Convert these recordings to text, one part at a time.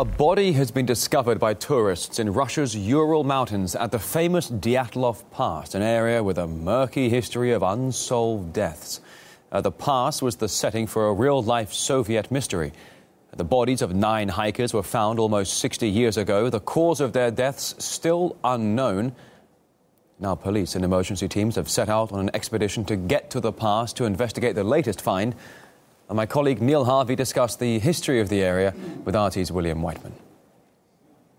A body has been discovered by tourists in Russia's Ural Mountains at the famous Dyatlov Pass, an area with a murky history of unsolved deaths. Uh, the pass was the setting for a real life Soviet mystery. The bodies of nine hikers were found almost 60 years ago. The cause of their deaths still unknown. Now, police and emergency teams have set out on an expedition to get to the pass to investigate the latest find. And my colleague Neil Harvey discussed the history of the area with RT's William Whiteman.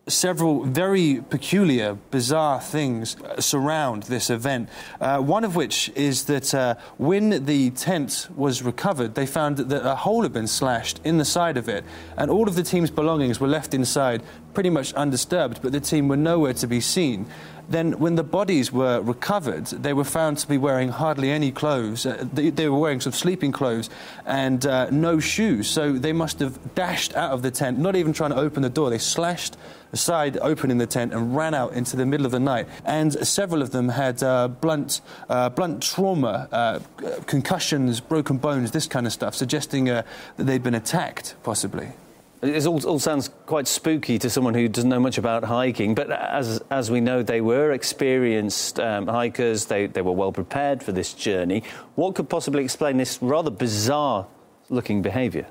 Several very peculiar, bizarre things surround this event. Uh, one of which is that uh, when the tent was recovered, they found that a hole had been slashed in the side of it, and all of the team's belongings were left inside pretty much undisturbed, but the team were nowhere to be seen. Then, when the bodies were recovered, they were found to be wearing hardly any clothes. Uh, they, they, were wearing some sleeping clothes and uh, no shoes. So they must have dashed out of the tent, not even trying to open the door. They slashed the side open in the tent and ran out into the middle of the night. And several of them had uh, blunt, uh, blunt trauma, uh, concussions, broken bones, this kind of stuff, suggesting uh, that they'd been attacked, possibly. It all, all, sounds quite spooky to someone who doesn't know much about hiking, but as, as we know, they were experienced um, hikers, they, they were well prepared for this journey. What could possibly explain this rather bizarre looking behaviour?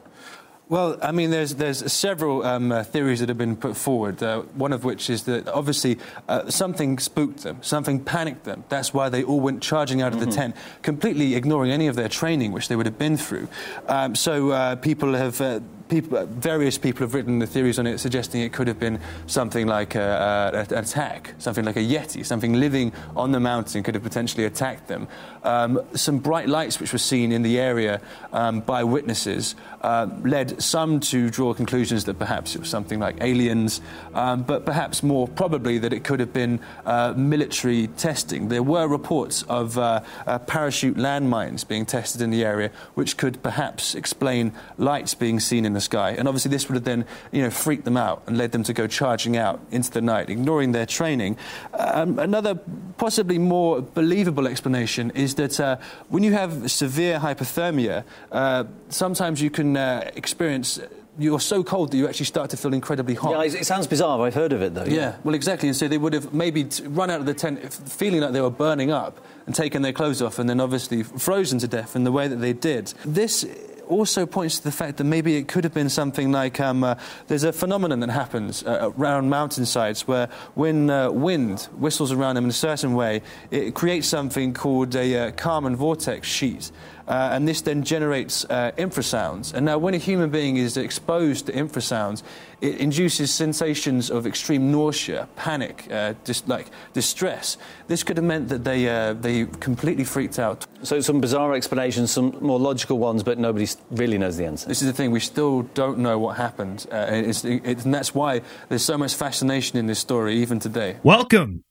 Well, I mean, there's there's several um, uh, theories that have been put forward. Uh, one of which is that obviously uh, something spooked them, something panicked them. That's why they all went charging out of mm-hmm. the tent, completely ignoring any of their training, which they would have been through. Um, so uh, people have uh, people, various people have written the theories on it, suggesting it could have been something like a, a, an attack, something like a yeti, something living on the mountain could have potentially attacked them. Um, some bright lights which were seen in the area um, by witnesses uh, led some to draw conclusions that perhaps it was something like aliens, um, but perhaps more probably that it could have been uh, military testing. There were reports of uh, uh parachute landmines being tested in the area, which could perhaps explain lights being seen in the the sky. And obviously, this would have then you know, freaked them out and led them to go charging out into the night, ignoring their training. Um, another possibly more believable explanation is that uh, when you have severe hypothermia, uh, sometimes you can uh, experience you're so cold that you actually start to feel incredibly hot. Yeah, it sounds bizarre. I've heard of it though. Yeah, yeah. well, exactly. And so they would have maybe run out of the tent feeling like they were burning up and taken their clothes off, and then obviously frozen to death in the way that they did. This also points to the fact that maybe it could have been something like um, uh, there's a phenomenon that happens uh, around mountainsides where when uh, wind whistles around them in a certain way, it creates something called a uh, Kármán vortex street. Uh, and this then generates uh, infrasounds. And now, when a human being is exposed to infrasounds, it induces sensations of extreme nausea, panic, uh, dis- like distress. This could have meant that they uh, they completely freaked out. So, some bizarre explanations, some more logical ones, but nobody really knows the answer. This is the thing; we still don't know what happened, uh, it's, it's, and that's why there's so much fascination in this story, even today. Welcome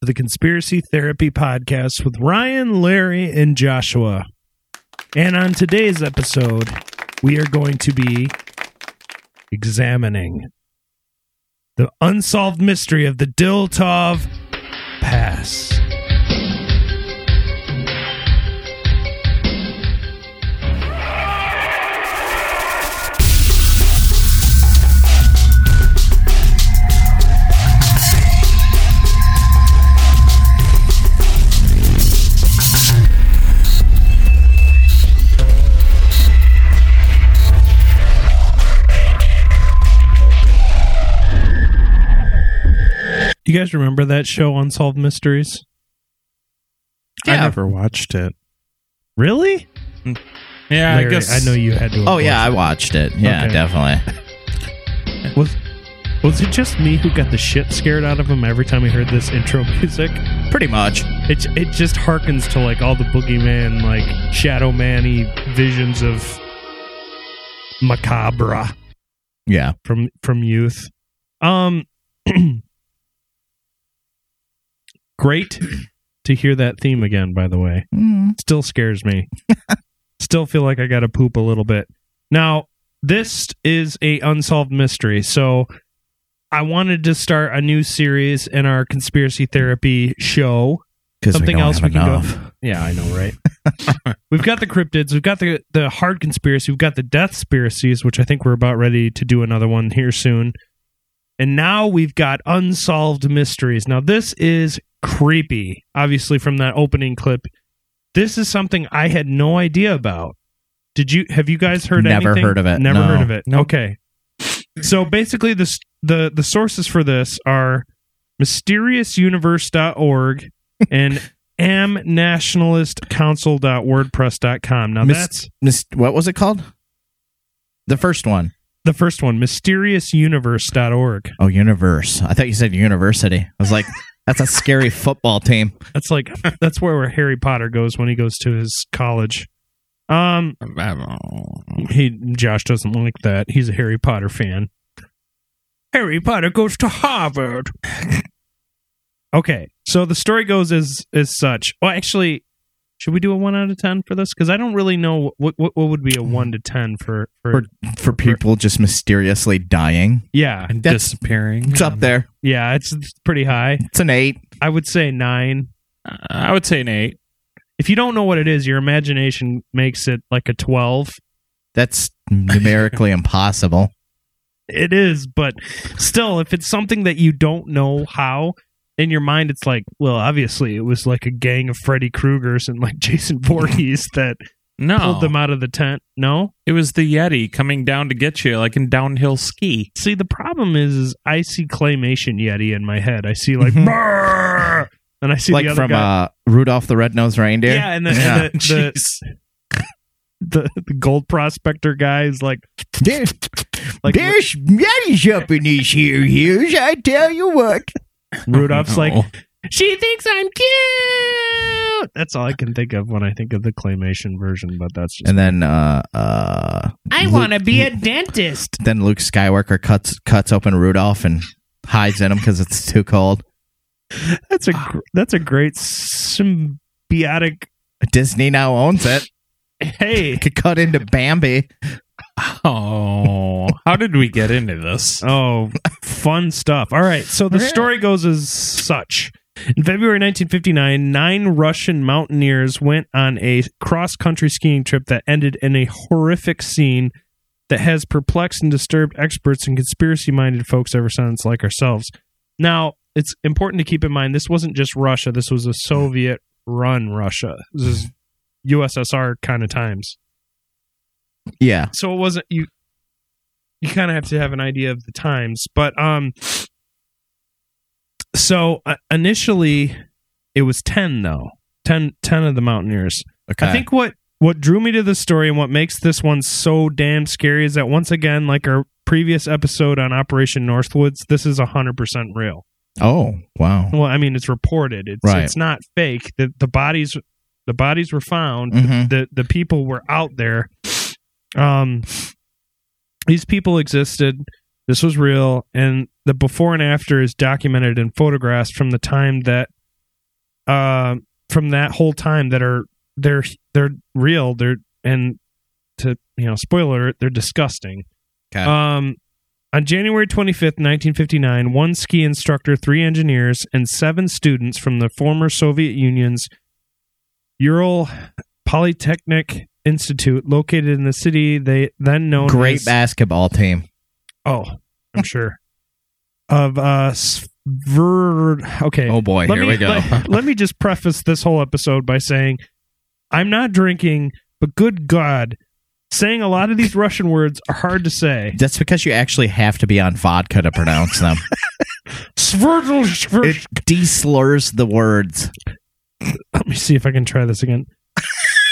to the Conspiracy Therapy Podcast with Ryan, Larry, and Joshua. And on today's episode, we are going to be examining the unsolved mystery of the Diltov Pass. You guys remember that show, Unsolved Mysteries? Yeah. I never watched it. Really? Yeah, Larry, I guess. I know you had to. Oh yeah, I watched it. Yeah, okay. definitely. was was it just me who got the shit scared out of him every time he heard this intro music? Pretty much. It it just harkens to like all the boogeyman, like shadow manny visions of macabre. Yeah, from from youth. Um. Great to hear that theme again, by the way. Mm. Still scares me. Still feel like I got to poop a little bit. Now, this is a unsolved mystery. So I wanted to start a new series in our conspiracy therapy show something else we can enough. go. Yeah, I know, right? we've got the cryptids, we've got the the hard conspiracy, we've got the death conspiracies, which I think we're about ready to do another one here soon. And now we've got unsolved mysteries. Now this is creepy. Obviously, from that opening clip, this is something I had no idea about. Did you have you guys heard? Never anything? heard of it, Never no. heard of it. Okay. So basically, this the the sources for this are mysteriousuniverse.org and amnationalistcouncil.wordpress.com. Now that's mis- what was it called? The first one. The first one, mysteriousuniverse.org. Oh, universe. I thought you said university. I was like, that's a scary football team. That's like that's where, where Harry Potter goes when he goes to his college. Um, he Josh doesn't like that. He's a Harry Potter fan. Harry Potter goes to Harvard. okay, so the story goes as as such. Well, actually, should we do a one out of ten for this? Because I don't really know what, what what would be a one to ten for for, For for people just mysteriously dying. yeah and disappearing. It's up there. yeah it's, it's pretty high. It's an eight. I would say nine. Uh, I would say an eight. If you don't know what it is, your imagination makes it like a twelve. That's numerically impossible. It is, but still, if it's something that you don't know how, in your mind, it's like, well, obviously, it was like a gang of Freddy Kruegers and like Jason Voorhees that No, pulled them out of the tent. No, it was the Yeti coming down to get you, like in downhill ski. see, the problem is, is I see claymation Yeti in my head. I see like. And I see like the other from guy. uh, Rudolph the Red-Nosed Reindeer. yeah, and the, Yeah. and the, the, the the gold prospector guy is like, There- like There's Yeti's up in these here hills, I tell you what. Rudolph's like, No. She thinks I'm cute. That's all I can think of when I think of the claymation version, but that's just And then uh uh I want to be a dentist. then Luke Skywalker cuts cuts open Rudolph and hides in him because it's too cold. That's a gr- that's a great symbiotic. Disney now owns it. Hey, Could cut into Bambi. Oh, how did we get into this? oh, fun stuff. All right, so the story goes as such. In February 1959, nine Russian mountaineers went on a cross country skiing trip that ended in a horrific scene that has perplexed and disturbed experts and conspiracy minded folks ever since, like ourselves. Now, it's important to keep in mind this wasn't just Russia, this was a Soviet run Russia. This is USSR kind of times. Yeah. So it wasn't you you kind of have to have an idea of the times, but um so uh, initially it was 10 though. 10 10 of the mountaineers. Okay. I think what what drew me to the story and what makes this one so damn scary is that once again, like our previous episode on Operation Northwoods, this is hundred percent real. Oh, wow. Well, I mean, it's reported. It's Right. it's not fake. The the bodies the bodies were found. Mhm. The the people were out there. Um, these people existed. This was real, and the before and after is documented in photographs from the time that, uh, from that whole time that are they're they're real. They're and to you know, spoiler, they're disgusting. Okay. Um, on January 25th, 1959, one ski instructor, three engineers, and seven students from the former Soviet Union's Ural Polytechnic Institute, located in the city they then known Great as basketball team. oh, I'm sure of uh Sverd. Okay, Oh boy, let here me, we go. Let, let me just preface this whole episode by saying I'm not drinking, but good God, saying a lot of these Russian words are hard to say. That's because you actually have to be on vodka to pronounce them. Sverdl- Sverd- it deslurs the words. Let me see if I can try this again.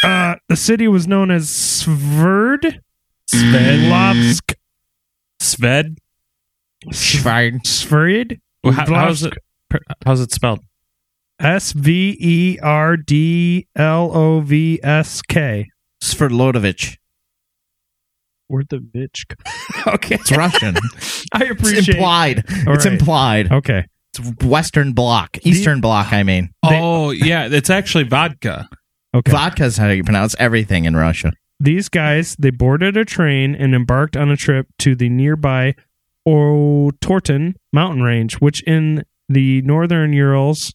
Uh, the city was known as Sverd Sverdlovsk. Sved. Schwein. Sverd. Well, how- how's it? How's it spelled? S V E R D L O V S K. Sverdlovich. Where'd the bitch? go? okay, It's Russian. I it's appreciate. implied. All it's right. implied. Okay, It's Western Bloc. Eastern Bloc, I mean. oh, yeah, it's actually vodka. Okay. Vodka is how you pronounce everything in Russia. These guys they boarded a train and embarked on a trip to the nearby Otorten mountain range, which in the northern Urals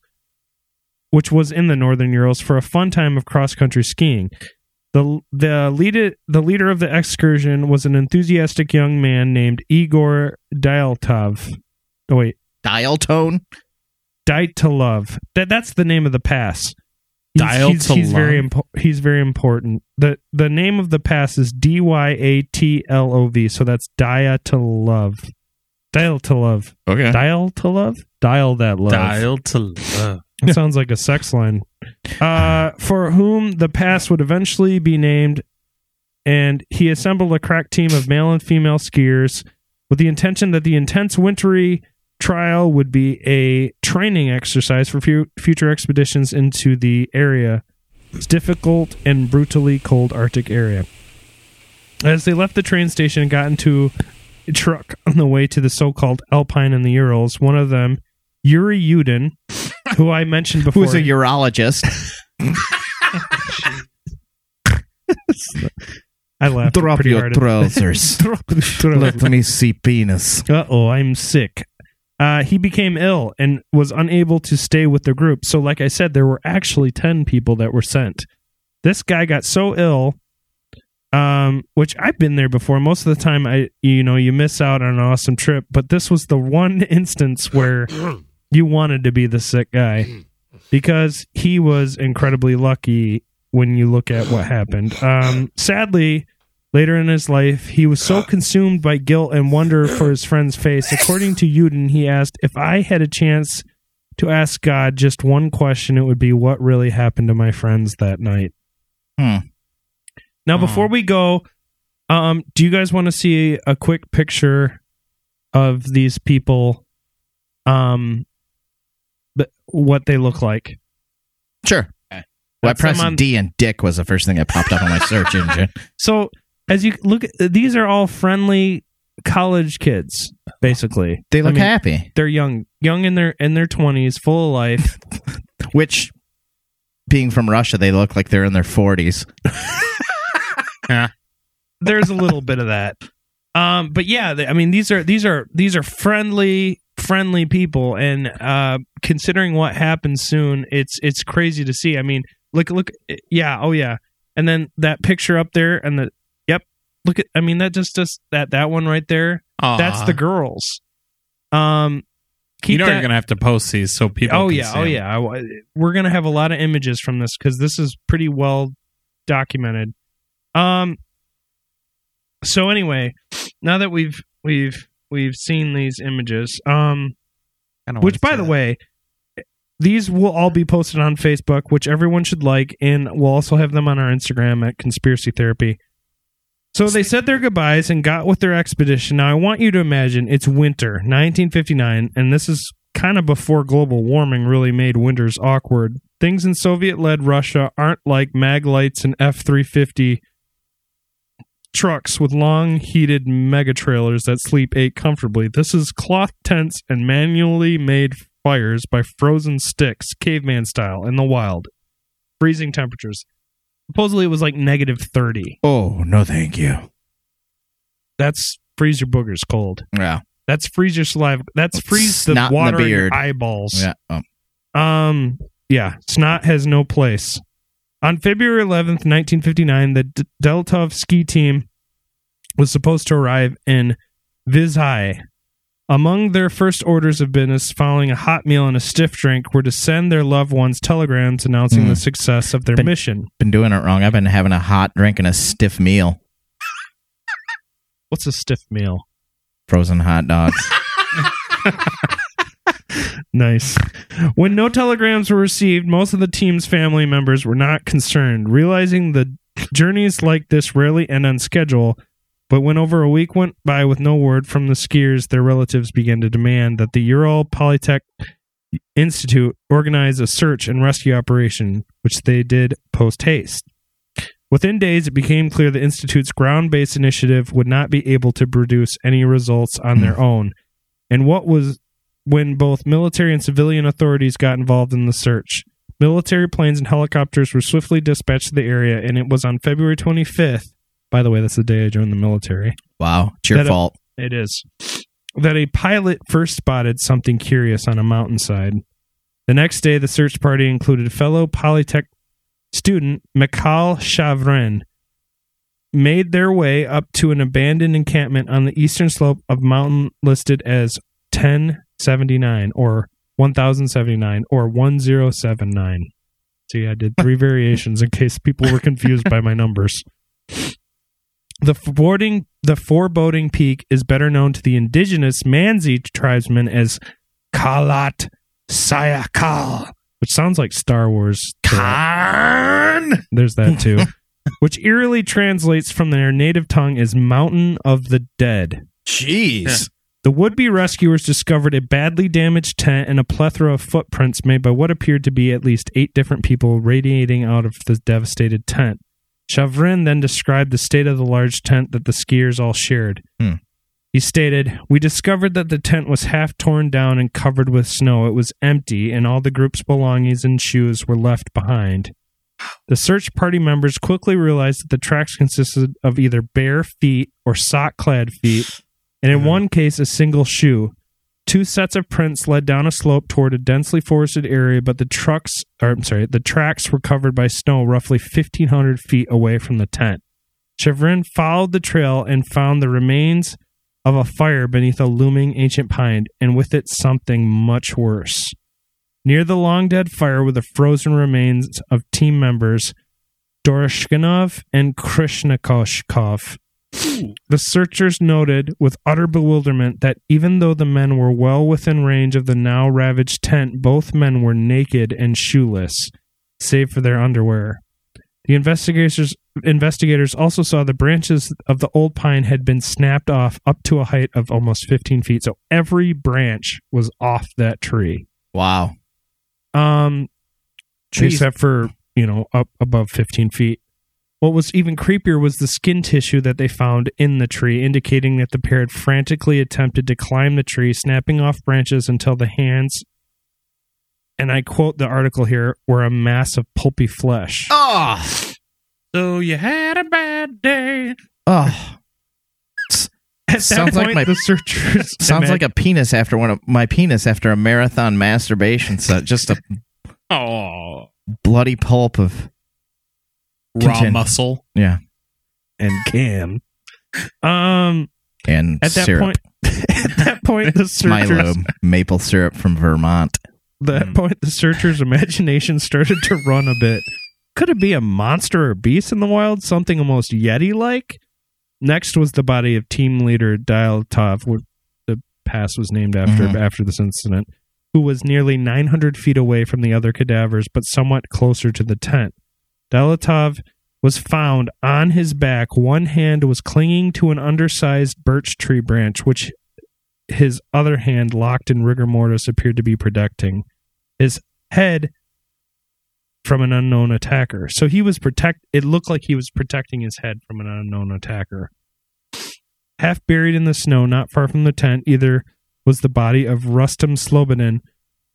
which was in the northern Urals, for a fun time of cross country skiing. The the leader the leader of the excursion was an enthusiastic young man named Igor Dyaltov. Oh wait, Dial tone. Dytalov. That that's the name of the pass. He's, Dial he's, to he's very love? impo- he's very important. the The name of the pass is D Y A T L O V. So that's Dia to love. Dial to love. Okay. Dial to love. Dial that love. Dial to love. It sounds like a sex line. Uh, for whom the pass would eventually be named, and he assembled a crack team of male and female skiers with the intention that the intense wintry trial would be a training exercise for fu- future expeditions into the area. It's difficult and brutally cold Arctic area. As they left the train station and got into a truck on the way to the so-called Alpine and the Urals, one of them, Yuri Yudin, who I mentioned before, Who's a urologist? I laughed Drop your hard. trousers. Let me see penis. Uh oh, I'm sick. Uh, he became ill and was unable to stay with the group. So, like I said, there were actually 10 people that were sent. This guy got so ill, um, which I've been there before. Most of the time, I you know, you miss out on an awesome trip, but this was the one instance where you wanted to be the sick guy because he was incredibly lucky when you look at what happened. Um, sadly, later in his life, he was so consumed by guilt and wonder for his friend's face. According to Uden, he asked, If I had a chance to ask God just one question, it would be, What really happened to my friends that night? Hmm. Now, before we go, um, do you guys want to see a quick picture of these people? Um, but what they look like? Sure. Well, I That's them pressed on- D and dick was the first thing that popped up on my search engine. So as you look, at these are all friendly college kids, basically. They look I mean, happy. They're young, young in their in their twenties, full of life. Which, being from Russia, they look like they're in their forties. yeah. There's a little bit of that. Um, but yeah, they, I mean these are these are these are friendly friendly people, and uh, considering what happens soon, it's it's crazy to see. I mean, look look, yeah, oh yeah, and then that picture up there, and the look at. I mean that just just that that one right there. Aw. That's the girls. Um, keep you know that, you're gonna have to post these so people. oh yeah, oh 'em. yeah. I- We're gonna have a lot of images from this because this is pretty well documented. Um. So anyway, now that we've we've we've seen these images, um, which by the that. way, these will all be posted on Facebook, which everyone should like, and we'll also have them on our Instagram at Conspiracy Therapy. So they said their goodbyes and got with their expedition. Now I want you to imagine it's winter, 1959, and this is kind of before global warming really made winters awkward. Things in Soviet-led Russia aren't like mag lights and F-350 trucks with long heated mega trailers that sleep eight comfortably. This is cloth tents and manually made fires by frozen sticks, caveman style, in the wild. Freezing temperatures. Supposedly it was like negative 30. Oh no, thank you. That's freeze your boogers cold. Yeah, That's freeze your saliva. That's freeze the Snot in the water in your beard. eyeballs. yeah. Oh. Um, yeah, snot has no place. On February 11th, 1959, the D- Deltov ski team was supposed to arrive in Vizhai. Among their first orders of business following a hot meal and a stiff drink were to send their loved ones telegrams announcing Mm. the success of their Been- mission. Been doing it wrong. I've been having a hot drink and a stiff meal. What's a stiff meal? Frozen hot dogs. Nice. When no telegrams were received, most of the team's family members were not concerned, realizing the journeys like this rarely end on schedule. But when over a week went by with no word from the skiers, their relatives began to demand that the Ural Polytech Institute organize a search and rescue operation, which they did post haste. Within days, it became clear the Institute's ground based initiative would not be able to produce any results on their hmm. own. And what was when both military and civilian authorities got involved in the search. Military planes and helicopters were swiftly dispatched to the area, and it was on February 25th. By the way, that's the day I joined the military. wow, it's your That- fault. It is. That a pilot first spotted something curious on a mountainside. The next day, the search party included fellow Polytech student Mikhail Shavrin, made their way up to an abandoned encampment on the eastern slope of mountain listed as 1079 or 1079 or 1079. See, I did three variations in case people were confused by my numbers. The foreboding, the foreboding peak is better known to the indigenous Mansi tribesmen as Kalat Sayakal, which sounds like Star Wars. Khan. There's that too, which eerily translates from their native tongue as Mountain of the Dead. Jeez. The would be rescuers discovered a badly damaged tent and a plethora of footprints made by what appeared to be at least eight different people radiating out of the devastated tent. Chavrin then described the state of the large tent that the skiers all shared. Hmm. He stated, We discovered that the tent was half torn down and covered with snow. It was empty, and all the group's belongings and shoes were left behind. The search party members quickly realized that the tracks consisted of either bare feet or sock clad feet, and in one case, a single shoe. Two sets of prints led down a slope toward a densely forested area, but the trucks, or I'm sorry, the tracks were covered by snow roughly 1,500 feet away from the tent. Chevrin followed the trail and found the remains of a fire beneath a looming ancient pine, and with it something much worse. Near the long dead fire were the frozen remains of team members Doroshkinov and Krishnakoshkov. The searchers noted with utter bewilderment that even though the men were well within range of the now ravaged tent, both men were naked and shoeless, save for their underwear. The investigators investigators also saw the branches of the old pine had been snapped off up to a height of almost 15 feet. So every branch was off that tree. Wow. Um, except for you know up above 15 feet. What was even creepier was the skin tissue that they found in the tree, indicating that the pair had frantically attempted to climb the tree, snapping off branches until the hands, and I quote the article here, were a mass of pulpy flesh. Oh. So you had a bad day. Oh. At that sounds like my- the searchers Sounds like a penis after one of my penis after a marathon masturbation set. Just a Oh, bloody pulp of raw muscle. yeah and can. Um, and at that syrup. point, at that point, the searchers Milo maple syrup from Vermont. that Mm. point, the searchers' imagination started to run a bit. Could it be a monster or beast in the wild? Something almost Yeti like? Next was the body of team leader Dialtov, where the pass was named after Mhm. after this incident, who was nearly 900 feet away from the other cadavers, but somewhat closer to the tent. Dialtov was found on his back. One hand was clinging to an undersized birch tree branch, which his other hand, locked in rigor mortis, appeared to be protecting his head from an unknown attacker. So he was protect. It looked like he was protecting his head from an unknown attacker. Half buried in the snow, not far from the tent, either was the body of Rustam Slobodin,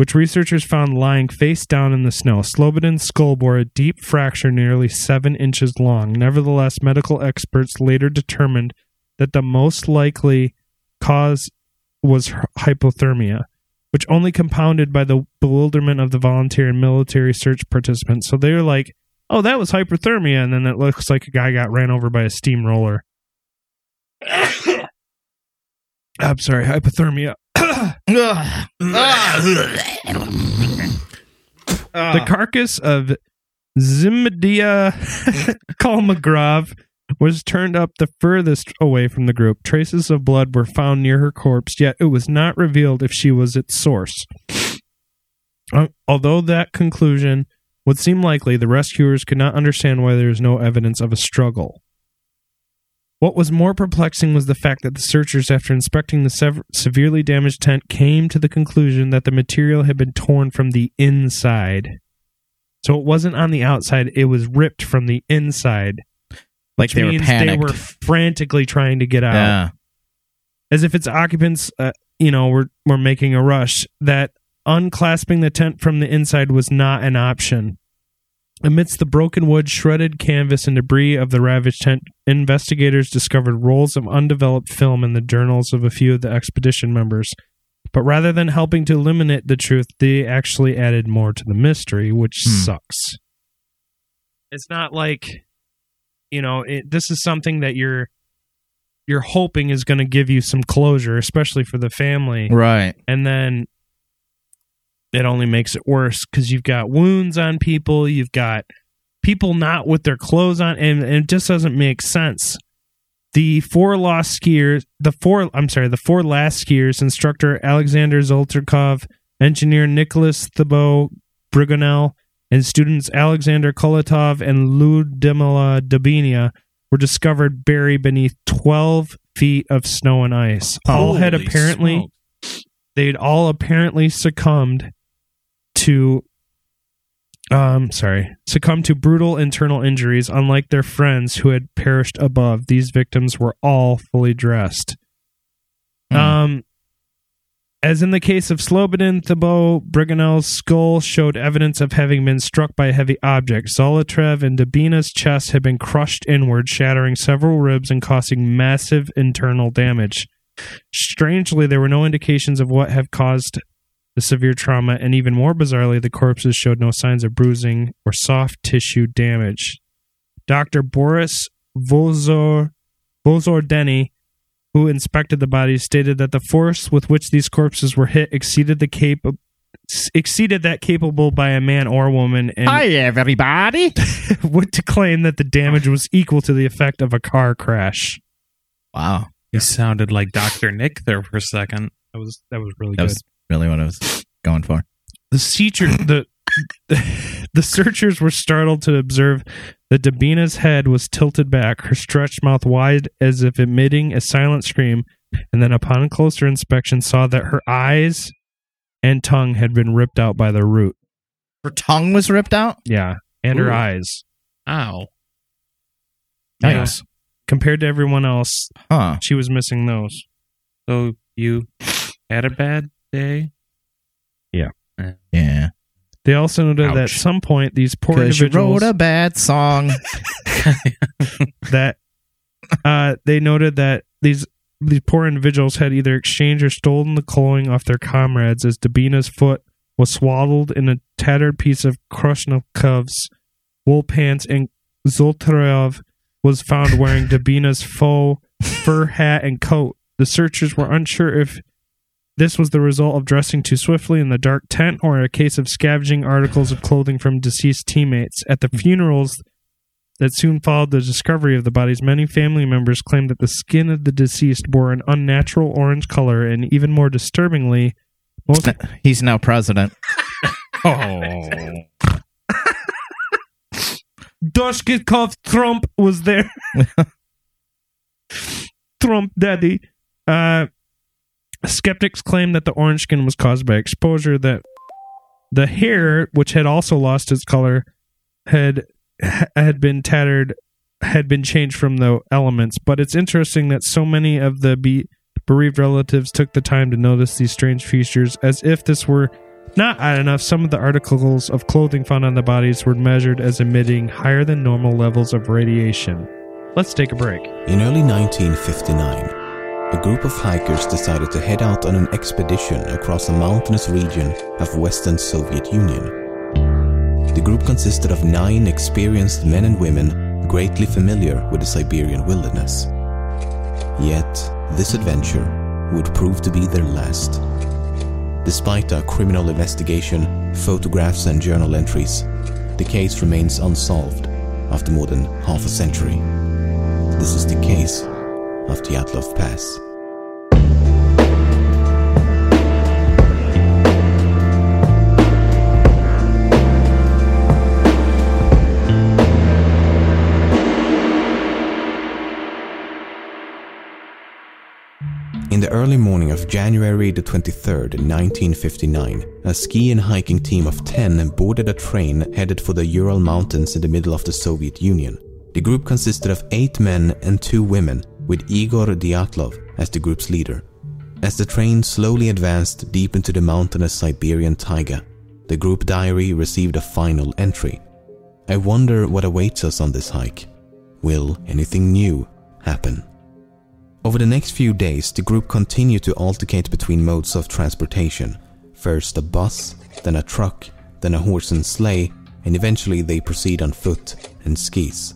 which researchers found lying face down in the snow. Slobodin's skull bore a deep fracture nearly seven inches long. Nevertheless, medical experts later determined that the most likely cause was hypothermia, which only compounded by the bewilderment of the volunteer and military search participants. So they were like, "Oh, that was hypothermia," and then it looks like a guy got ran over by a steamroller. I'm sorry, hypothermia. The carcass of Zimmedia Kalmagrov was turned up the furthest away from the group. Traces of blood were found near her corpse, yet it was not revealed if she was its source. Uh, although that conclusion would seem likely, the rescuers could not understand why there was no evidence of a struggle. What was more perplexing was the fact that the searchers, after inspecting the sev- severely damaged tent, came to the conclusion that the material had been torn from the inside. So it wasn't on the outside, it was ripped from the inside. Like they were panicked. They were frantically trying to get out. yeah. As if its occupants, uh, you know, were, were making a rush. That unclasping the tent from the inside was not an option. Amidst the broken wood, shredded canvas, and debris of the ravaged tent, investigators discovered rolls of undeveloped film in the journals of a few of the expedition members. But rather than helping to eliminate the truth, they actually added more to the mystery, which Hmm. sucks. It's not like, you know, it, this is something that you're you're hoping is going to give you some closure, especially for the family Right. and then it only makes it worse because you've got wounds on people you've got people not with their clothes on and, and it just doesn't make sense the four lost skiers the four i'm sorry the four last skiers instructor alexander zoltarkov engineer nicholas thibault brigonel and students alexander kolatov and ludmila dabinia were discovered buried beneath 12 feet of snow and ice all had apparently smoke. they'd all apparently succumbed to um sorry succumb to brutal internal injuries unlike their friends who had perished above these victims were all fully dressed Hmm. um as in the case of Slobodan Thibault, Brigonel's skull showed evidence of having been struck by a heavy object. Zolotrev and Dabina's chest had been crushed inward, shattering several ribs and causing massive internal damage. Strangely, there were no indications of what have caused the severe trauma, and even more bizarrely, the corpses showed no signs of bruising or soft tissue damage. Dr. Boris Vozor, Vozordeni, who inspected the bodies, stated that the force with which these corpses were hit exceeded the cap- exceeded that capable by a man or woman, and Hi, everybody. would to claim that the damage was equal to the effect of a car crash. Wow. You sounded like Dr. Nick there for a second. That was that was really That good. was really what I was going for. the seacher the the searchers were startled to observe that Dabina's head was tilted back, her stretched mouth wide as if emitting a silent scream, and then upon closer inspection saw that her eyes and tongue had been ripped out by the root. Her tongue was ripped out? Yeah, and her eyes. Ow. Nice. Compared to everyone else, Huh. she was missing those. So you had a bad day? Yeah. Yeah. They also noted that at some point these poor Because you individuals wrote a bad song. that uh, they noted that these these poor individuals had either exchanged or stolen the clothing off their comrades as Dabina's foot was swaddled in a tattered piece of Kroshnikov's wool pants and Zoltarev was found wearing Dabina's faux fur hat and coat. The searchers were unsure if this was the result of dressing too swiftly in the dark tent or a case of scavenging articles of clothing from deceased teammates. At the funerals that soon followed the discovery of the bodies, many family members claimed that the skin of the deceased bore an unnatural orange color, and even more disturbingly, most He's now president. Oh. Doshkikov Trump was there. Trump daddy. Uh, skeptics claim that the orange skin was caused by exposure, that the hair, which had also lost its color, had had been tattered, had been changed from the elements. But it's interesting that so many of the be- bereaved relatives took the time to notice these strange features, as if this were not odd enough. Some of the articles of clothing found on the bodies were measured as emitting higher than normal levels of radiation. Let's take a break. In early 1959, a group of hikers decided to head out on an expedition across a mountainous region of Western Soviet Union. The group consisted of nine experienced men and women greatly familiar with the Siberian wilderness. Yet, this adventure would prove to be their last. Despite a criminal investigation, photographs, and journal entries, the case remains unsolved after more than half a century. This is the case of Dyatlov Pass. In the early morning of January the 23rd, 1959, a ski and hiking team of 10 boarded a train headed for the Ural Mountains in the middle of the Soviet Union. The group consisted of 8 men and 2 women, with Igor Dyatlov as the group's leader. As the train slowly advanced deep into the mountainous Siberian taiga, the group diary received a final entry. I wonder what awaits us on this hike. Will anything new happen? Over the next few days, the group continued to alternate between modes of transportation. First a bus, then a truck, then a horse and sleigh, and eventually they proceed on foot and skis.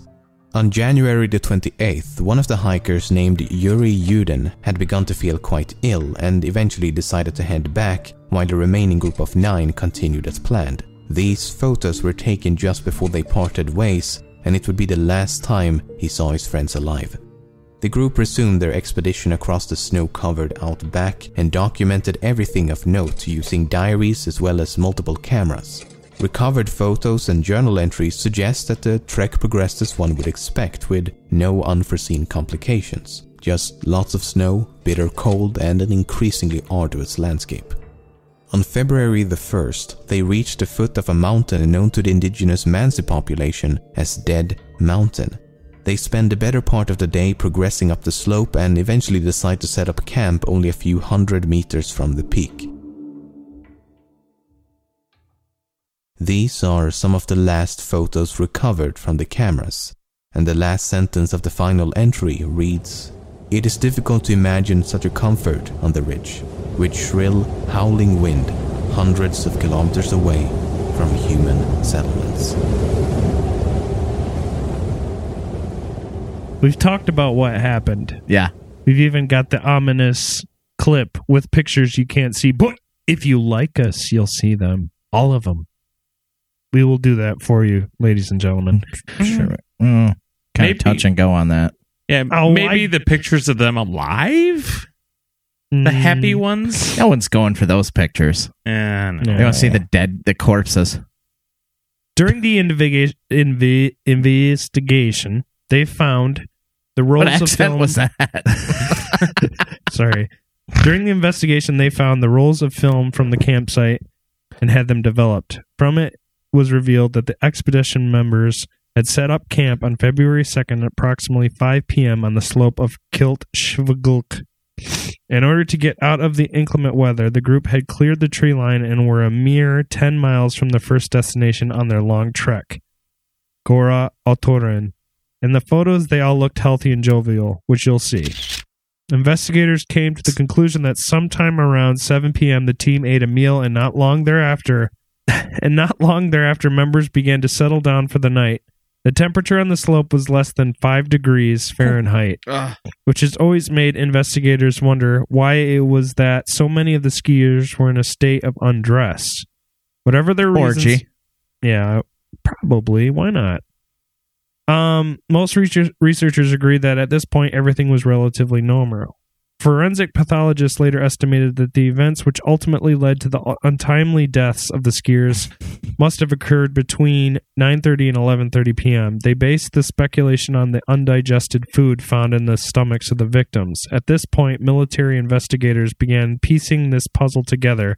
On January the 28th, one of the hikers named Yuri Yudin had begun to feel quite ill and eventually decided to head back while the remaining group of nine continued as planned. These photos were taken just before they parted ways, and it would be the last time he saw his friends alive. The group resumed their expedition across the snow covered outback and documented everything of note using diaries as well as multiple cameras. Recovered photos and journal entries suggest that the trek progressed as one would expect, with no unforeseen complications. Just lots of snow, bitter cold, and an increasingly arduous landscape. On February the 1st, they reached the foot of a mountain known to the indigenous Mansi population as Dead Mountain. They spend the better part of the day progressing up the slope and eventually decide to set up camp only a few hundred meters from the peak. These are some of the last photos recovered from the cameras, and the last sentence of the final entry reads It is difficult to imagine such a comfort on the ridge, with shrill, howling wind hundreds of kilometers away from human settlements. We've talked about what happened. Yeah. We've even got the ominous clip with pictures you can't see. But if you like us, you'll see them. All of them. We will do that for you, ladies and gentlemen. Sure. Mm, kind Maybe- of touch and go on that. Yeah, Oh, maybe I- the pictures of them alive, the happy Mm, ones. No one's going for those pictures. Eh, no. No. They want to see the dead, the corpses. During the investiga- inve- investigation, they found the rolls What of accent film. was that? Sorry. During the investigation, they found the rolls of film from the campsite and had them developed. From it was revealed that the expedition members had set up camp on February 2nd at approximately 5 p.m. on the slope of Kilt Shvgulk. In order to get out of the inclement weather, the group had cleared the tree line and were a mere 10 miles from the first destination on their long trek, Gora Otorten. In the photos, they all looked healthy and jovial, which you'll see. Investigators came to the conclusion that sometime around 7 p.m. the team ate a meal and not long thereafter and not long thereafter members began to settle down for the night. The temperature on the slope was less than 5 degrees Fahrenheit, which has always made investigators wonder why it was that so many of the skiers were in a state of undress. Whatever their reasons, Orgy. yeah, probably. Why not? Um, most research- researchers agree that at this point everything was relatively normal. Forensic pathologists later estimated that the events which ultimately led to the untimely deaths of the skiers must have occurred between 9:30 and 11:30 p.m. They based the speculation on the undigested food found in the stomachs of the victims. At this point, military investigators began piecing this puzzle together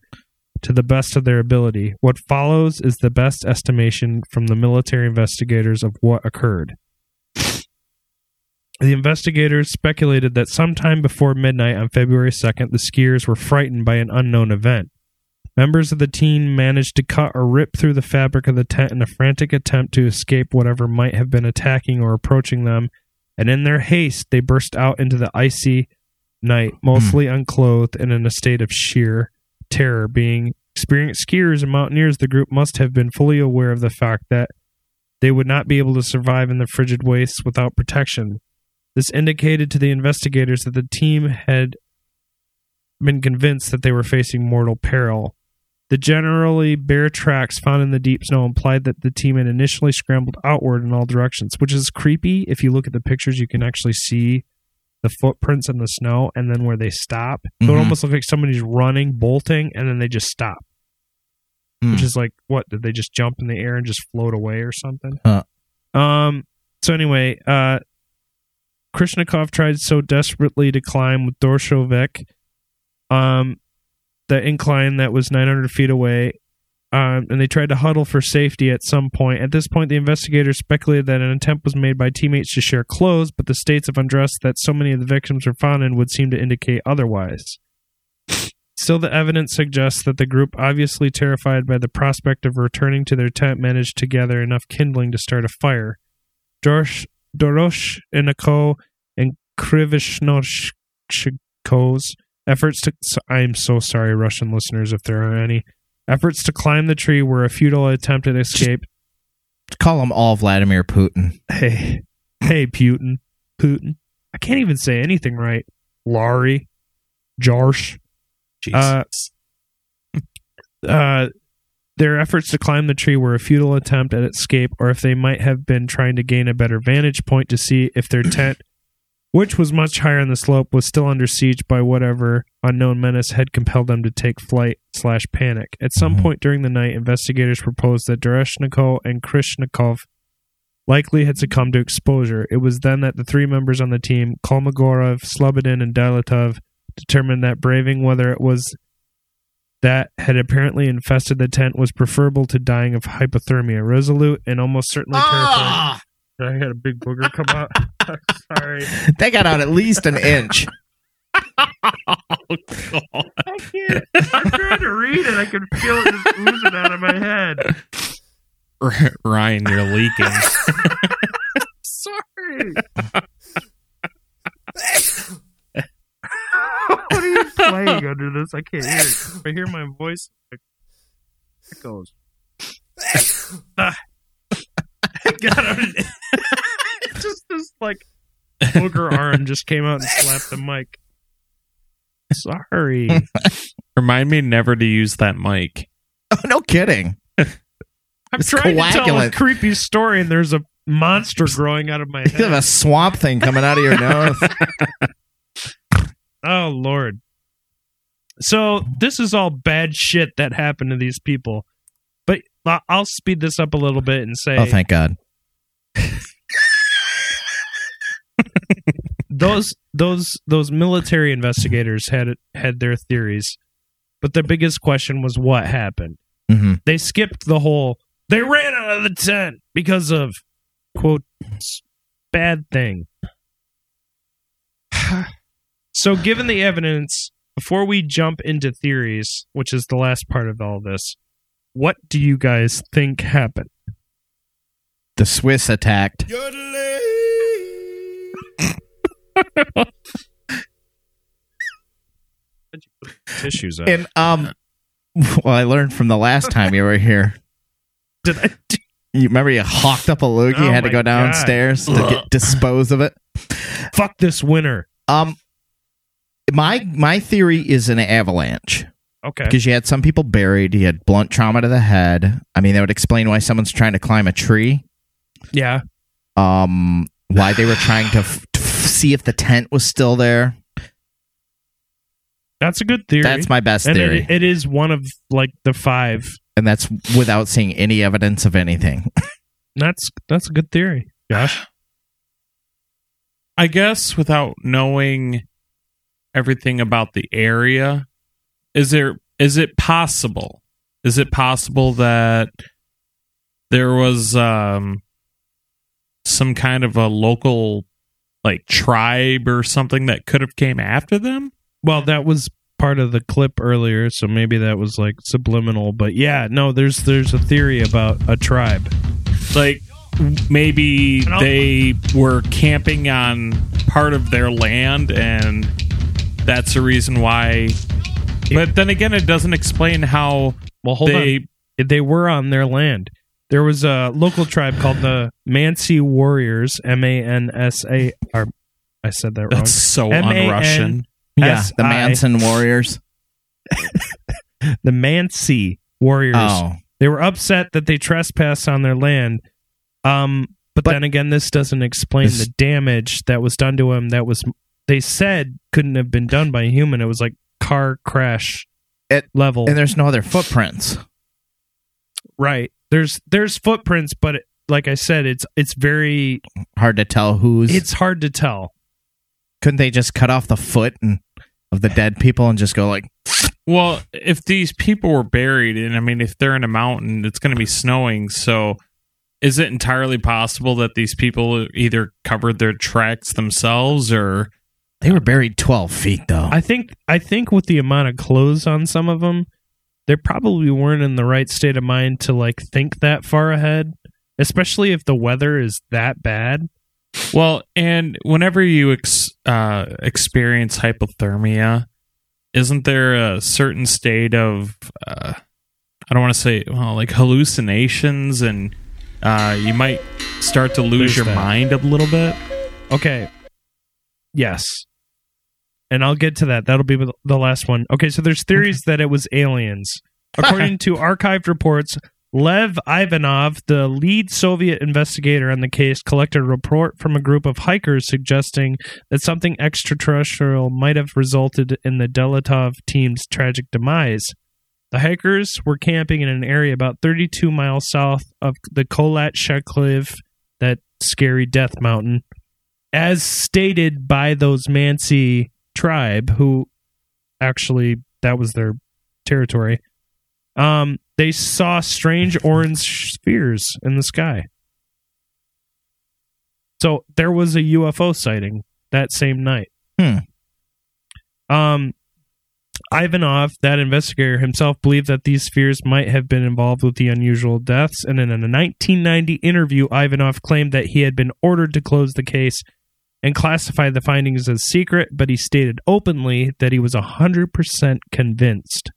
to the best of their ability. What follows is the best estimation from the military investigators of what occurred. The investigators speculated that sometime before midnight on February 2nd, the skiers were frightened by an unknown event. Members of the team managed to cut or rip through the fabric of the tent in a frantic attempt to escape whatever might have been attacking or approaching them, and in their haste, they burst out into the icy night, hmm. mostly unclothed and in a state of sheer terror. Being experienced skiers and mountaineers, the group must have been fully aware of the fact that they would not be able to survive in the frigid wastes without protection. This indicated to the investigators that the team had been convinced that they were facing mortal peril. The generally bare tracks found in the deep snow implied that the team had initially scrambled outward in all directions, which is creepy. If you look at the pictures, you can actually see the footprints in the snow and then where they stop. So it almost looks like somebody's running, bolting, and then they just stop. Hmm. Which is like, what? Did they just jump in the air and just float away or something? Huh. Um. So anyway, uh, Krishnikov tried so desperately to climb with Dorshovik, um, the incline that was 900 feet away, um, and they tried to huddle for safety at some point. At this point, the investigators speculated that an attempt was made by teammates to share clothes, but the states of undress that so many of the victims were found in would seem to indicate otherwise. Still, the evidence suggests that the group, obviously terrified by the prospect of returning to their tent, managed to gather enough kindling to start a fire. Dorosh, Dorosh Inako and Krivishnosh Gerashnikov's efforts to. I am so sorry, Russian listeners, if there are any. Efforts to climb the tree were a futile attempt at escape. Call them all Vladimir Putin. Hey, hey, Putin, Putin. I can't even say anything right. Laurie, Jarsh. Uh, uh, their efforts to climb the tree were a futile attempt at escape, or if they might have been trying to gain a better vantage point to see if their tent, which was much higher on the slope, was still under siege by whatever unknown menace had compelled them to take flight slash panic. At some mm-hmm. point during the night, investigators proposed that Dereshnikov and Krishnikov likely had succumbed to exposure. It was then that the three members on the team, Kolmogorov, Slobodin, and Dalatov, determined that braving whether it was that had apparently infested the tent was preferable to dying of hypothermia. Resolute and almost certainly terrified. Ah! I had a big booger come out. Sorry. They got out at least an inch. Oh, I can't. I'm trying to read it. I can feel it just oozing out of my head. Ryan, you're leaking. Sorry. what are you playing this? I can't hear it. If I hear my voice, it echoes. Ah. God, I'm- just this like booger arm just came out and slapped the mic. Sorry. Remind me never to use that mic. Oh, no kidding. I'm It's trying to tell a creepy story, and there's a monster growing out of my You have head. a swamp thing coming out of your nose. Oh Lord. So this is all bad shit that happened to these people. But I- I'll speed this up a little bit and say Oh, thank God. those those those military investigators had had their theories. But the biggest question was what happened. hmm They skipped the whole they ran out of the tent because of quote bad thing. so given the evidence before we jump into theories, which is the last part of all this, what do you guys think happened? The Swiss attacked. Tissues up. And um, well, I learned from the last time you were here. Did I do- You remember you hawked up a loogie, Oh you had to my go God. downstairs to get, dispose of it. fuck this winter? Um, my my theory is an avalanche Okay. because you had some people buried. You had blunt trauma to the head. I mean, that would explain why someone's trying to climb a tree. Yeah. Um, why they were trying to, f- to f- see if the tent was still there. That's a good theory. That's my best and theory, it, it is one of like the five. and that's without seeing any evidence of anything. That's that's a good theory. Josh. I guess without knowing everything about the area, is there is it possible? Is it possible that there was um some kind of a local like tribe or something that could have came after them? Well, that was part of the clip earlier, so maybe that was like subliminal. But yeah, no, there's there's a theory about a tribe. Like maybe they were camping on part of their land and that's the reason why but then again it doesn't explain how Well, hold they on. They were on their land. There was a local tribe called the Mansi Warriors, M A N S A. Or I said that wrong. that's so M-A-N- un-Russian. yeah, the S.I. Manson warriors. the Mansi Warriors. Oh, They were upset that they trespassed on their land. Um, but, But- then again, this doesn't explain This- the damage that was done to him. That was they said couldn't have been done by a human. It was like car crash It- level. and there's no other footprints. right. There's there's footprints, but it, like I said, it's it's very Hard to tell who's. it's hard to tell. couldn't they just cut off the foot and of the dead people and just go like, Well, if these people were buried, and I mean, if they're in a mountain, it's going to be snowing. So, is it entirely possible that these people either covered their tracks themselves, or they were buried twelve feet though. I think I think with the amount of clothes on some of them, they probably weren't in the right state of mind to like think that far ahead, especially if the weather is that bad. Well, and whenever you ex- uh, experience hypothermia, isn't there a certain state of uh, I don't want to say well, like hallucinations, and uh, you might start to lose There's your that. mind a little bit. Okay. Yes. And I'll get to that. That'll be the- last one. Okay, so there's theories that it was aliens. According to archived reports, Lev Ivanov, the lead Soviet investigator on the case, collected a report from a group of hikers suggesting that something extraterrestrial might have resulted in the Deletov team's tragic demise. The hikers were camping in an area about 32 miles south of the Kolat Shekliv, that scary death mountain, as stated by those Mansi tribe, who actually that was their territory. Um, they saw strange orange spheres in the sky. So there was a UFO sighting that same night. Hmm. Um, Ivanov, that investigator himself, believed that these spheres might have been involved with the unusual deaths. And in a 1990 interview, Ivanov claimed that he had been ordered to close the case and classified the findings as secret, but he stated openly that he was 100% convinced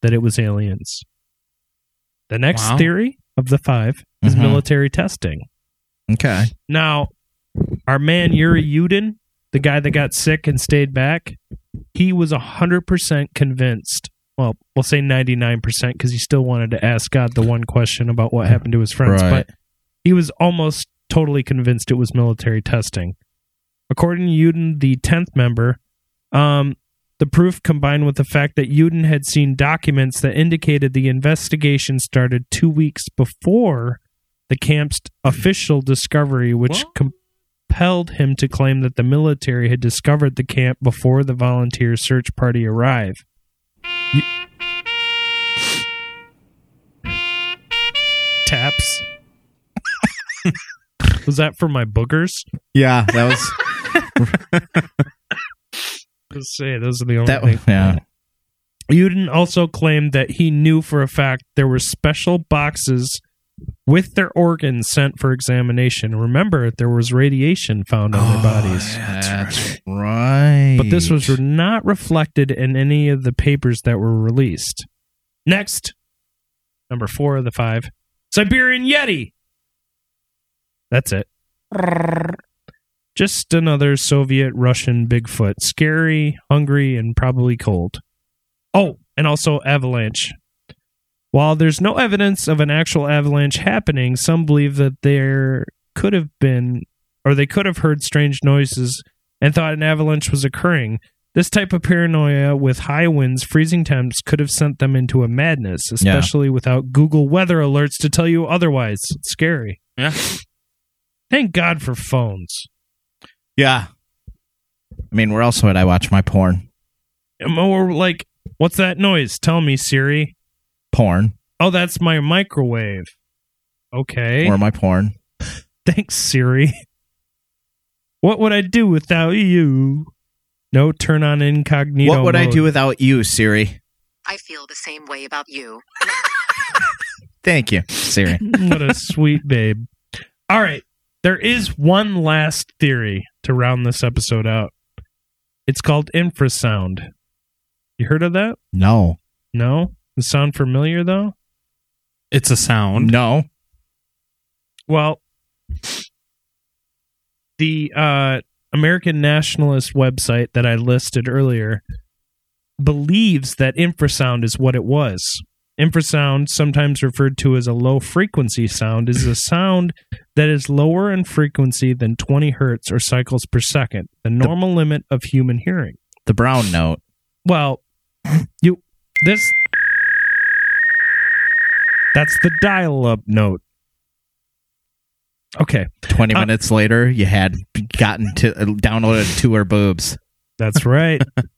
that it was aliens. The next Wow. theory of the five is Mhm. military testing. Okay. Now, our man Yuri Yudin, the guy that got sick and stayed back, he was 100% convinced. Well, we'll say 99% because he still wanted to ask God the one question about what happened to his friends, Right. but he was almost totally convinced it was military testing. According to Yudin, the 10th member, um, the proof combined with the fact that Yudin had seen documents that indicated the investigation started two weeks before the camp's official discovery, which compelled him to claim that the military had discovered the camp before the volunteer search party arrived. You- Taps. was that for my boogers? Yeah, that was Let's say those are the only that. things. Yeah. Yudin also claimed that he knew for a fact there were special boxes with their organs sent for examination. Remember, there was radiation found on their oh, bodies. That's right. But this was not reflected in any of the papers that were released. Next, number four of the five Siberian Yeti. That's it. Just another Soviet Russian Bigfoot. Scary, hungry, and probably cold. Oh, and also avalanche. While there's no evidence of an actual avalanche happening, some believe that there could have been, or they could have heard strange noises and thought an avalanche was occurring. This type of paranoia with high winds, freezing temps could have sent them into a madness, especially without Google weather alerts to tell you otherwise. It's scary. Yeah. Thank God for phones. Yeah. I mean, where else would I watch my porn? Or like, what's that noise? Tell me, Siri. Porn Oh, that's my microwave. Okay. or my porn? Thanks, Siri. What would I do without you? No, turn on incognito. what would I do without you, Siri? I feel the same way about you. Thank you, Siri. what a sweet babe. All right. There is one last theory to round this episode out. It's called infrasound. You heard of that? No. No? Does sound familiar though? It's a sound. No. Well, the uh, American Nationalist website that I listed earlier believes that infrasound is what it was. Infrasound, sometimes referred to as a low frequency sound, is a sound that is lower in frequency than 20 hertz or cycles per second, the normal limit of human hearing. The brown note. Well, you this that's the dial-up note. Okay, 20 Uh, minutes later, you had gotten to uh, downloaded to her boobs. that's right.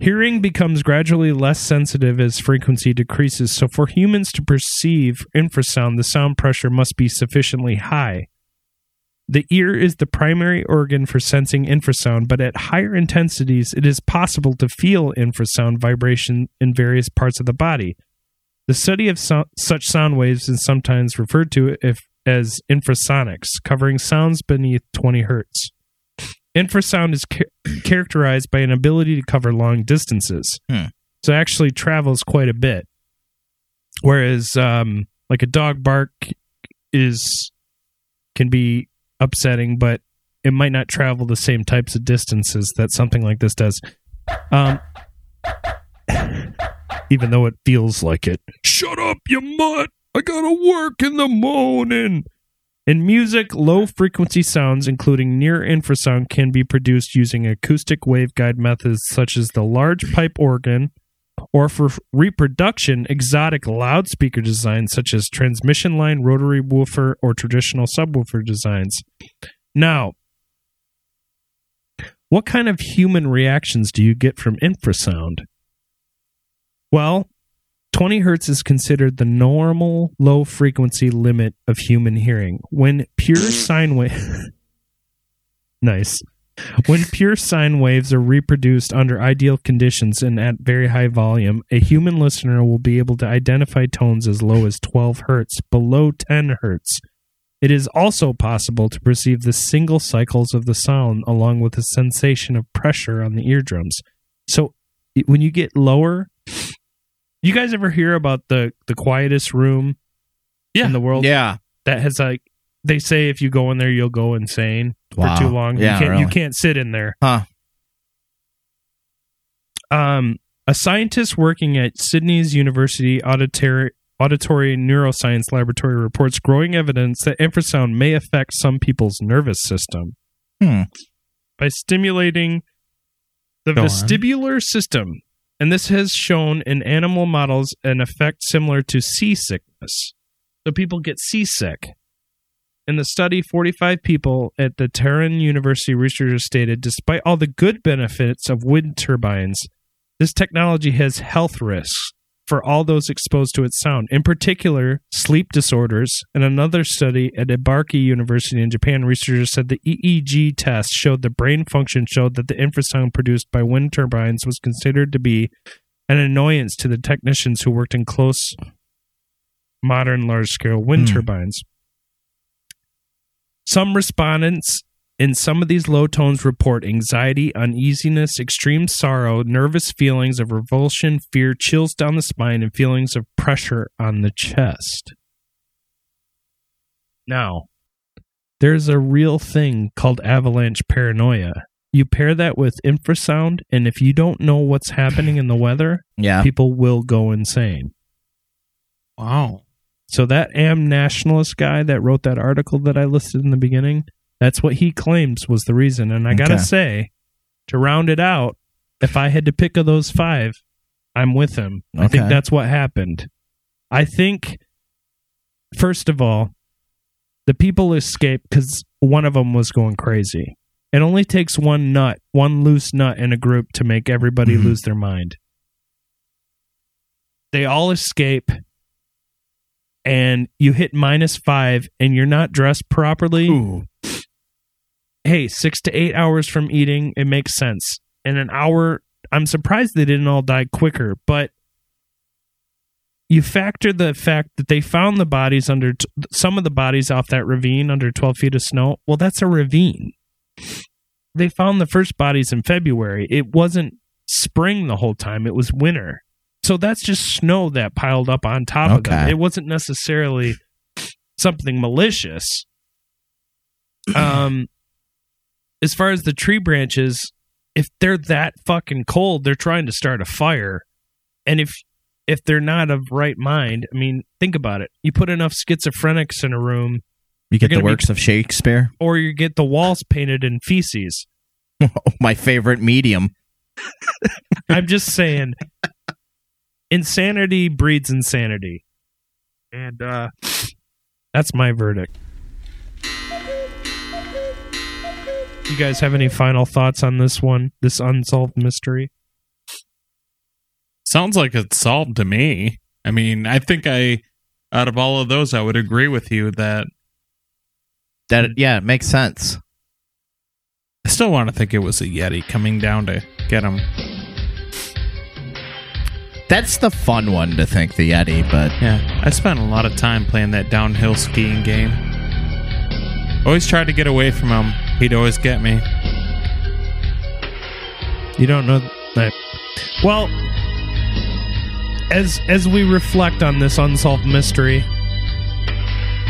Hearing becomes gradually less sensitive as frequency decreases. So, for humans to perceive infrasound, the sound pressure must be sufficiently high. The ear is the primary organ for sensing infrasound, but at higher intensities, it is possible to feel infrasound vibration in various parts of the body. The study of so- such sound waves is sometimes referred to if, as infrasonics, covering sounds beneath 20 hertz. Infrasound is cha- characterized by an ability to cover long distances. Hmm. So it actually travels quite a bit. Whereas, um, like a dog bark is can be upsetting, but it might not travel the same types of distances that something like this does. Um, even though it feels like it. Shut up, you mutt! I gotta work in the morning. In music, low frequency sounds, including near infrasound, can be produced using acoustic waveguide methods such as the large pipe organ, or for reproduction, exotic loudspeaker designs such as transmission line, rotary woofer, or traditional subwoofer designs. Now, what kind of human reactions do you get from infrasound? Well, 20 hertz is considered the normal low frequency limit of human hearing. When pure sine wave Nice. When pure sine waves are reproduced under ideal conditions and at very high volume, a human listener will be able to identify tones as low as 12 hertz, below 10 hertz. It is also possible to perceive the single cycles of the sound along with a sensation of pressure on the eardrums. So when you get lower, you guys ever hear about the the quietest room Yeah. in the world? Yeah. That has like they say if you go in there you'll go insane Wow. for too long. Yeah, you can't you can't sit in there. Huh. Um a scientist working at Sydney's University Auditory Auditory Neuroscience Laboratory reports growing evidence that infrasound may affect some people's nervous system Hmm. by stimulating the Go on. vestibular system. And this has shown in animal models an effect similar to seasickness. So people get seasick. In the study, 45 people at the Tehran University researchers stated despite all the good benefits of wind turbines, this technology has health risks for all those exposed to its sound, in particular sleep disorders. In another study at Ibaraki University in Japan, researchers said the EEG test showed the brain function showed that the infrasound produced by wind turbines was considered to be an annoyance to the technicians who worked in close modern large scale wind Hmm. turbines. Some respondents in some of these low tones report anxiety, uneasiness, extreme sorrow, nervous feelings of revulsion, fear, chills down the spine, and feelings of pressure on the chest. Now, there's a real thing called avalanche paranoia. You pair that with infrasound, and if you don't know what's happening in the weather, Yeah. people will go insane. Wow. So that Am Nationalist guy that wrote that article that I listed in the beginning, that's what he claims was the reason. And I gotta Okay. say, to round it out, if I had to pick of those five, I'm with him. I think that's what happened. I think, first of all, the people escaped because one of them was going crazy. It only takes one nut, one loose nut in a group to make everybody Mhm. lose their mind. They all escape and you hit minus five and you're not dressed properly, hey, six to eight hours from eating, it makes sense. In an hour, I'm surprised they didn't all die quicker, but you factor the fact that they found the bodies under t- some of the bodies off that ravine under 12 feet of snow. Well, that's a ravine. They found the first bodies in February. It wasn't spring the whole time, it was winter. So that's just snow that piled up on top of them. It wasn't necessarily something malicious. Um, as far as the tree branches, if they're that fucking cold, they're trying to start a fire, and if if they're not of right mind, I mean, think about it. You put enough schizophrenics in a room, You get the gonna be- works of Shakespeare. or you get the walls painted in feces. My favorite medium. I'm just saying, insanity breeds insanity, and uh, that's my verdict. You guys have any final thoughts on this one? This unsolved mystery? Sounds like it's solved to me. I mean, I think I, out of all of those, I would agree with you that That yeah, it makes sense. I still want to think it was a Yeti coming down to get him. That's the fun one to think the Yeti, but Yeah, I spent a lot of time playing that downhill skiing game. Always tried to get away from him. He'd always get me. You don't know that. Well, as as we reflect on this unsolved mystery,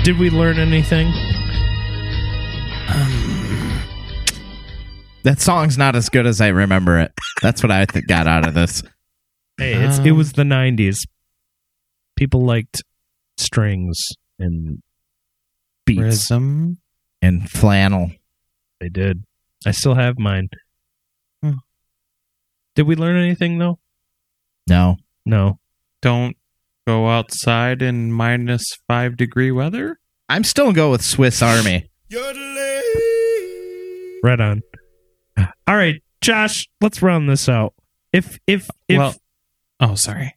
did we learn anything? Um, that song's not as good as I remember it. That's what I th- got out of this. Hey, it's, it was the '90s. People liked strings and beats. Rhythm. And flannel. They did. I still have mine. Hmm. Did we learn anything though? No. No. Don't go outside in minus five degree weather. I'm still gonna go with Swiss Army. Right on. All right, Josh, let's round this out. If if if well, oh, sorry.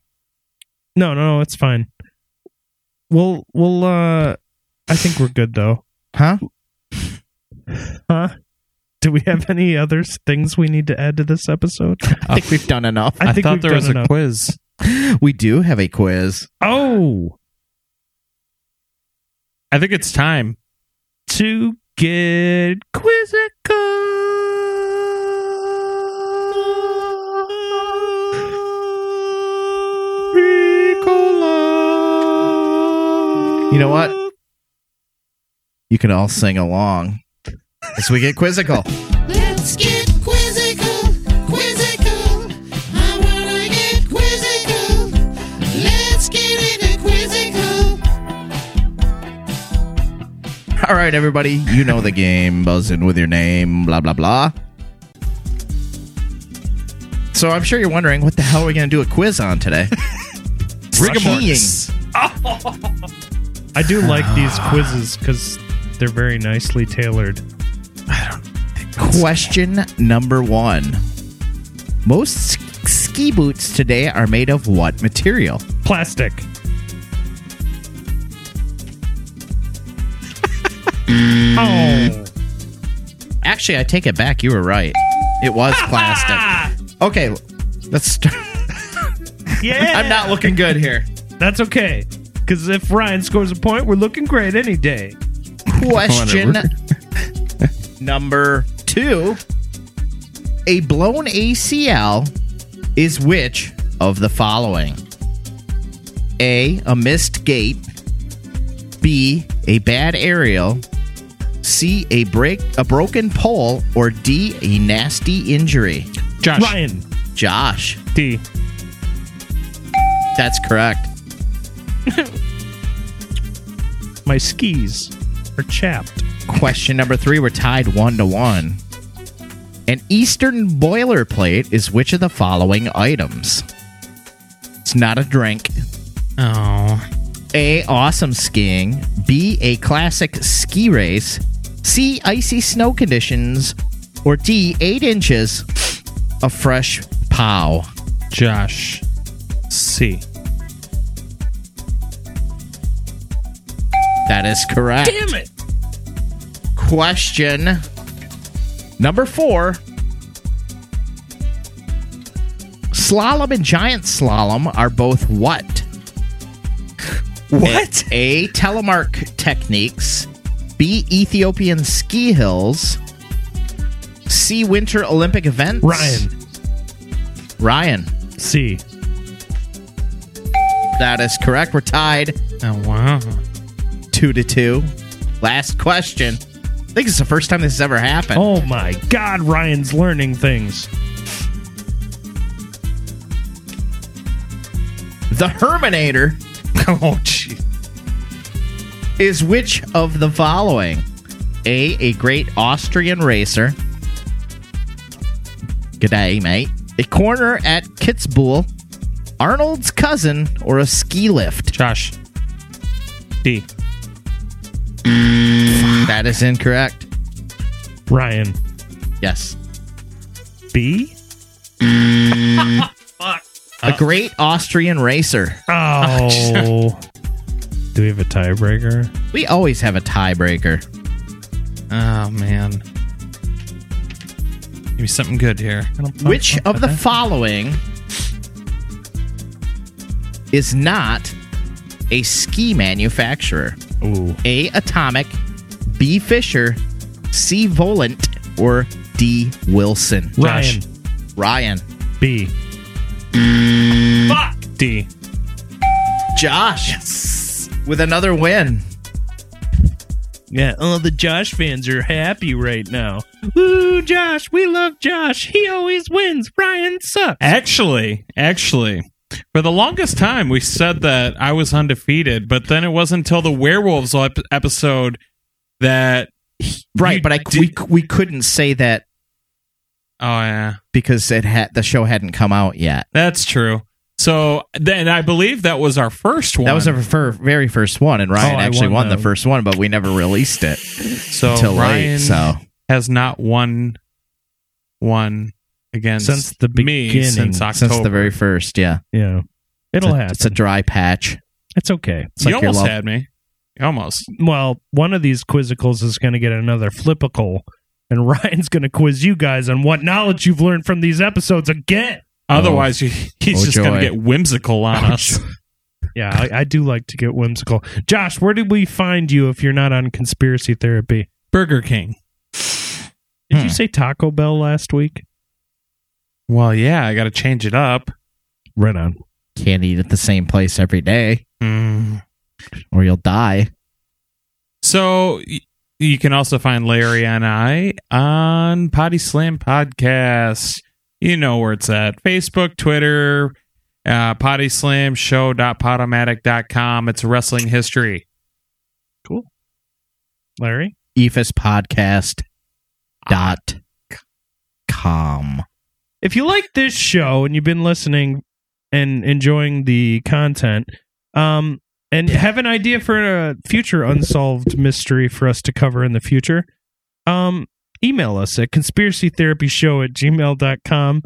no no no, it's fine. We'll we'll uh, I think we're good though. Huh? Huh? Do we have any other things we need to add to this episode? I think we've done enough. I I, think thought there done was a quiz. We do have a quiz. Oh, I think it's time. to get quizzical. You know what? You can all sing along as we get quizzical. Let's get quizzical, quizzical. I wanna get quizzical. Let's get into quizzical. All right, everybody, you know the game. Buzzing with your name, blah, blah, blah. So I'm sure you're wondering, what the hell are we going to do a quiz on today? Skiing. I do like these quizzes because they're very nicely tailored. Question number one. Most ski boots today are made of what material? Plastic. oh, Actually, I take it back. You were right. It was plastic. Okay, let's start. yeah. I'm not looking good here. That's okay. Because if Ryan scores a point, we're looking great any day. Question number two. A blown ACL is which of the following? A. A missed gate. B. A bad aerial. C. A break a broken pole. Or D. A nasty injury. Josh. Ryan. Josh. D. That's correct. My skis are chapped. Question number three. We're tied one to one. An Eastern boilerplate is which of the following items? It's not a drink. Oh. A. Awesome skiing. B. A classic ski race. C. Icy snow conditions. Or D. Eight inches of fresh pow. Josh. C. That is correct. Damn it. Question number four. Slalom and giant slalom are both what? What? A. Telemark techniques. B. Ethiopian ski hills. C. Winter Olympic events. Ryan. Ryan. C. That is correct. We're tied Oh, wow. two to two. Last question. I think it's the first time this has ever happened. Oh my God, Ryan's learning things. The Herminator Oh, gee. is which of the following? A. A great Austrian racer. G'day, mate. A corner at Kitzbühel. Arnold's cousin or a ski lift? Josh. D. That is incorrect. Ryan. Yes. B. Mm. A great Austrian racer. Oh. Do we have a tiebreaker? We always have a tiebreaker. Oh, man. Give me something good here. Which of the following is not a ski manufacturer? Ooh. A. Atomic. B. Fischer, C. Volant, or D. Wilson? Ryan. Josh. Ryan. B. Mm. Fuck D. Josh. With another win. Yeah, all the Josh fans are happy right now. Woo, Josh, we love Josh. He always wins. Ryan sucks. Actually, actually, for the longest time we said that I was undefeated, but then it wasn't until the werewolves ep- episode that Right, but I did- we, we couldn't say that oh yeah, because it had the show hadn't come out yet. that's true. So then I believe that was our first one. That was our fir- very first one, and Ryan Oh, I actually won won the the- first one, but we never released it so until Ryan late. So has not won one against Since the me beginning, since October. since the very first, yeah, Yeah. It'll it's a, happen. It's a dry patch. It's okay. It's you like almost had me. Almost. Well, one of these quizzicals is going to get another flippical, and Ryan's going to quiz you guys on what knowledge you've learned from these episodes again. Otherwise, he, he's Oh, just going to get whimsical on us. Yeah, I, I do like to get whimsical. Josh, where did we find you if you're not on conspiracy therapy? Burger King. Did Hmm. you say Taco Bell last week? Well, yeah, I got to change it up. Right on. Can't eat at the same place every day, Mm. or you'll die. So y- you can also find Larry and I on Potty Slam Podcast. You know where it's at Facebook, Twitter, uh, Potty Slam Show.podomatic.com. It's wrestling history. Cool. Larry? EFIS podcast dot com. If you like this show and you've been listening and enjoying the content, um, and have an idea for a future unsolved mystery for us to cover in the future, um, email us at conspiracytherapyshow at gmail.com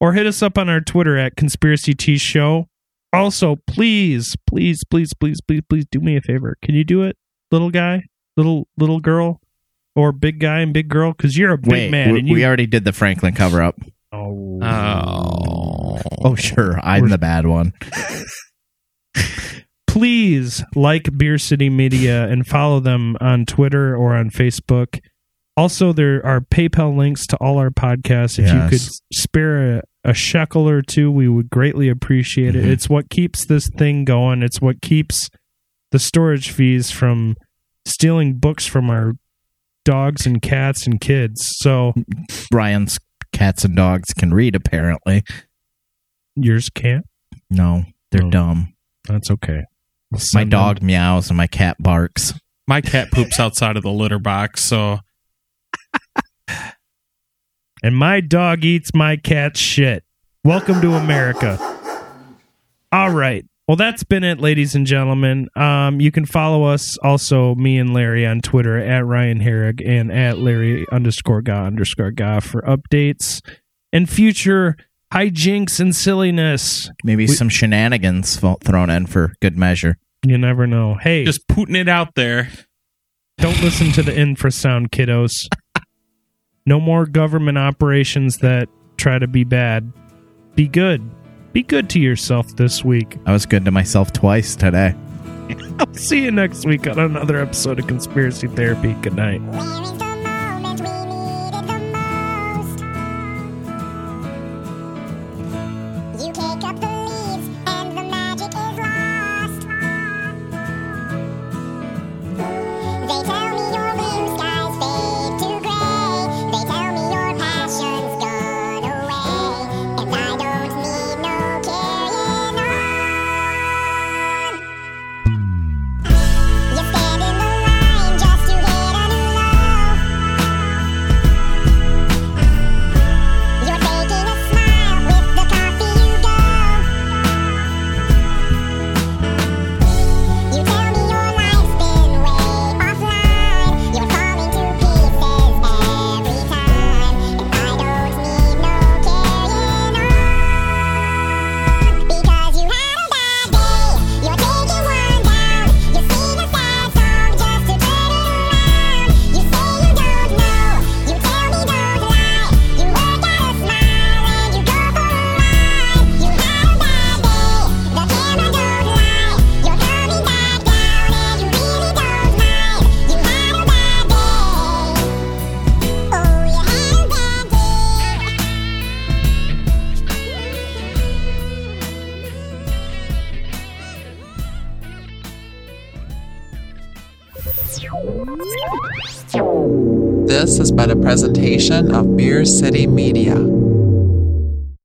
or hit us up on our Twitter at conspiracy t show. Also, please, please, please, please, please, please do me a favor. Can you do it, little guy, little little girl, or big guy and big girl? Because you're a big Wait, man we, and you. we already did the Franklin cover up. Oh, Oh. Oh, sure, I'm the bad one. please like Beer City Media and follow them on Twitter or on Facebook. Also, there are PayPal links to all our podcasts. If you could spare a, a shekel or two, we would greatly appreciate it. Mhm. It's what keeps this thing going. It's what keeps the storage fees from stealing books from our dogs and cats and kids. So Ryan's cats and dogs can read. Apparently, yours can't. no, they're Oh. dumb. That's okay. We'll My send dog meows and my cat barks. My cat poops outside of the litter box, so and my dog eats my cat's shit. Welcome to America. All right. Well, that's been it, ladies and gentlemen. Um, you can follow us also, me and Larry, on Twitter at Ryan Herrig and at Larry underscore ga underscore ga for updates and future hijinks and silliness. Maybe We- some shenanigans thrown in for good measure. You never know. Hey, just putting it out there. don't listen to the infrasound, kiddos. No more government operations that try to be bad. Be good. Be good to yourself this week. I was good to myself twice today. I'll see you next week on another episode of Conspiracy Therapy. Good night. A presentation of Beer City Media.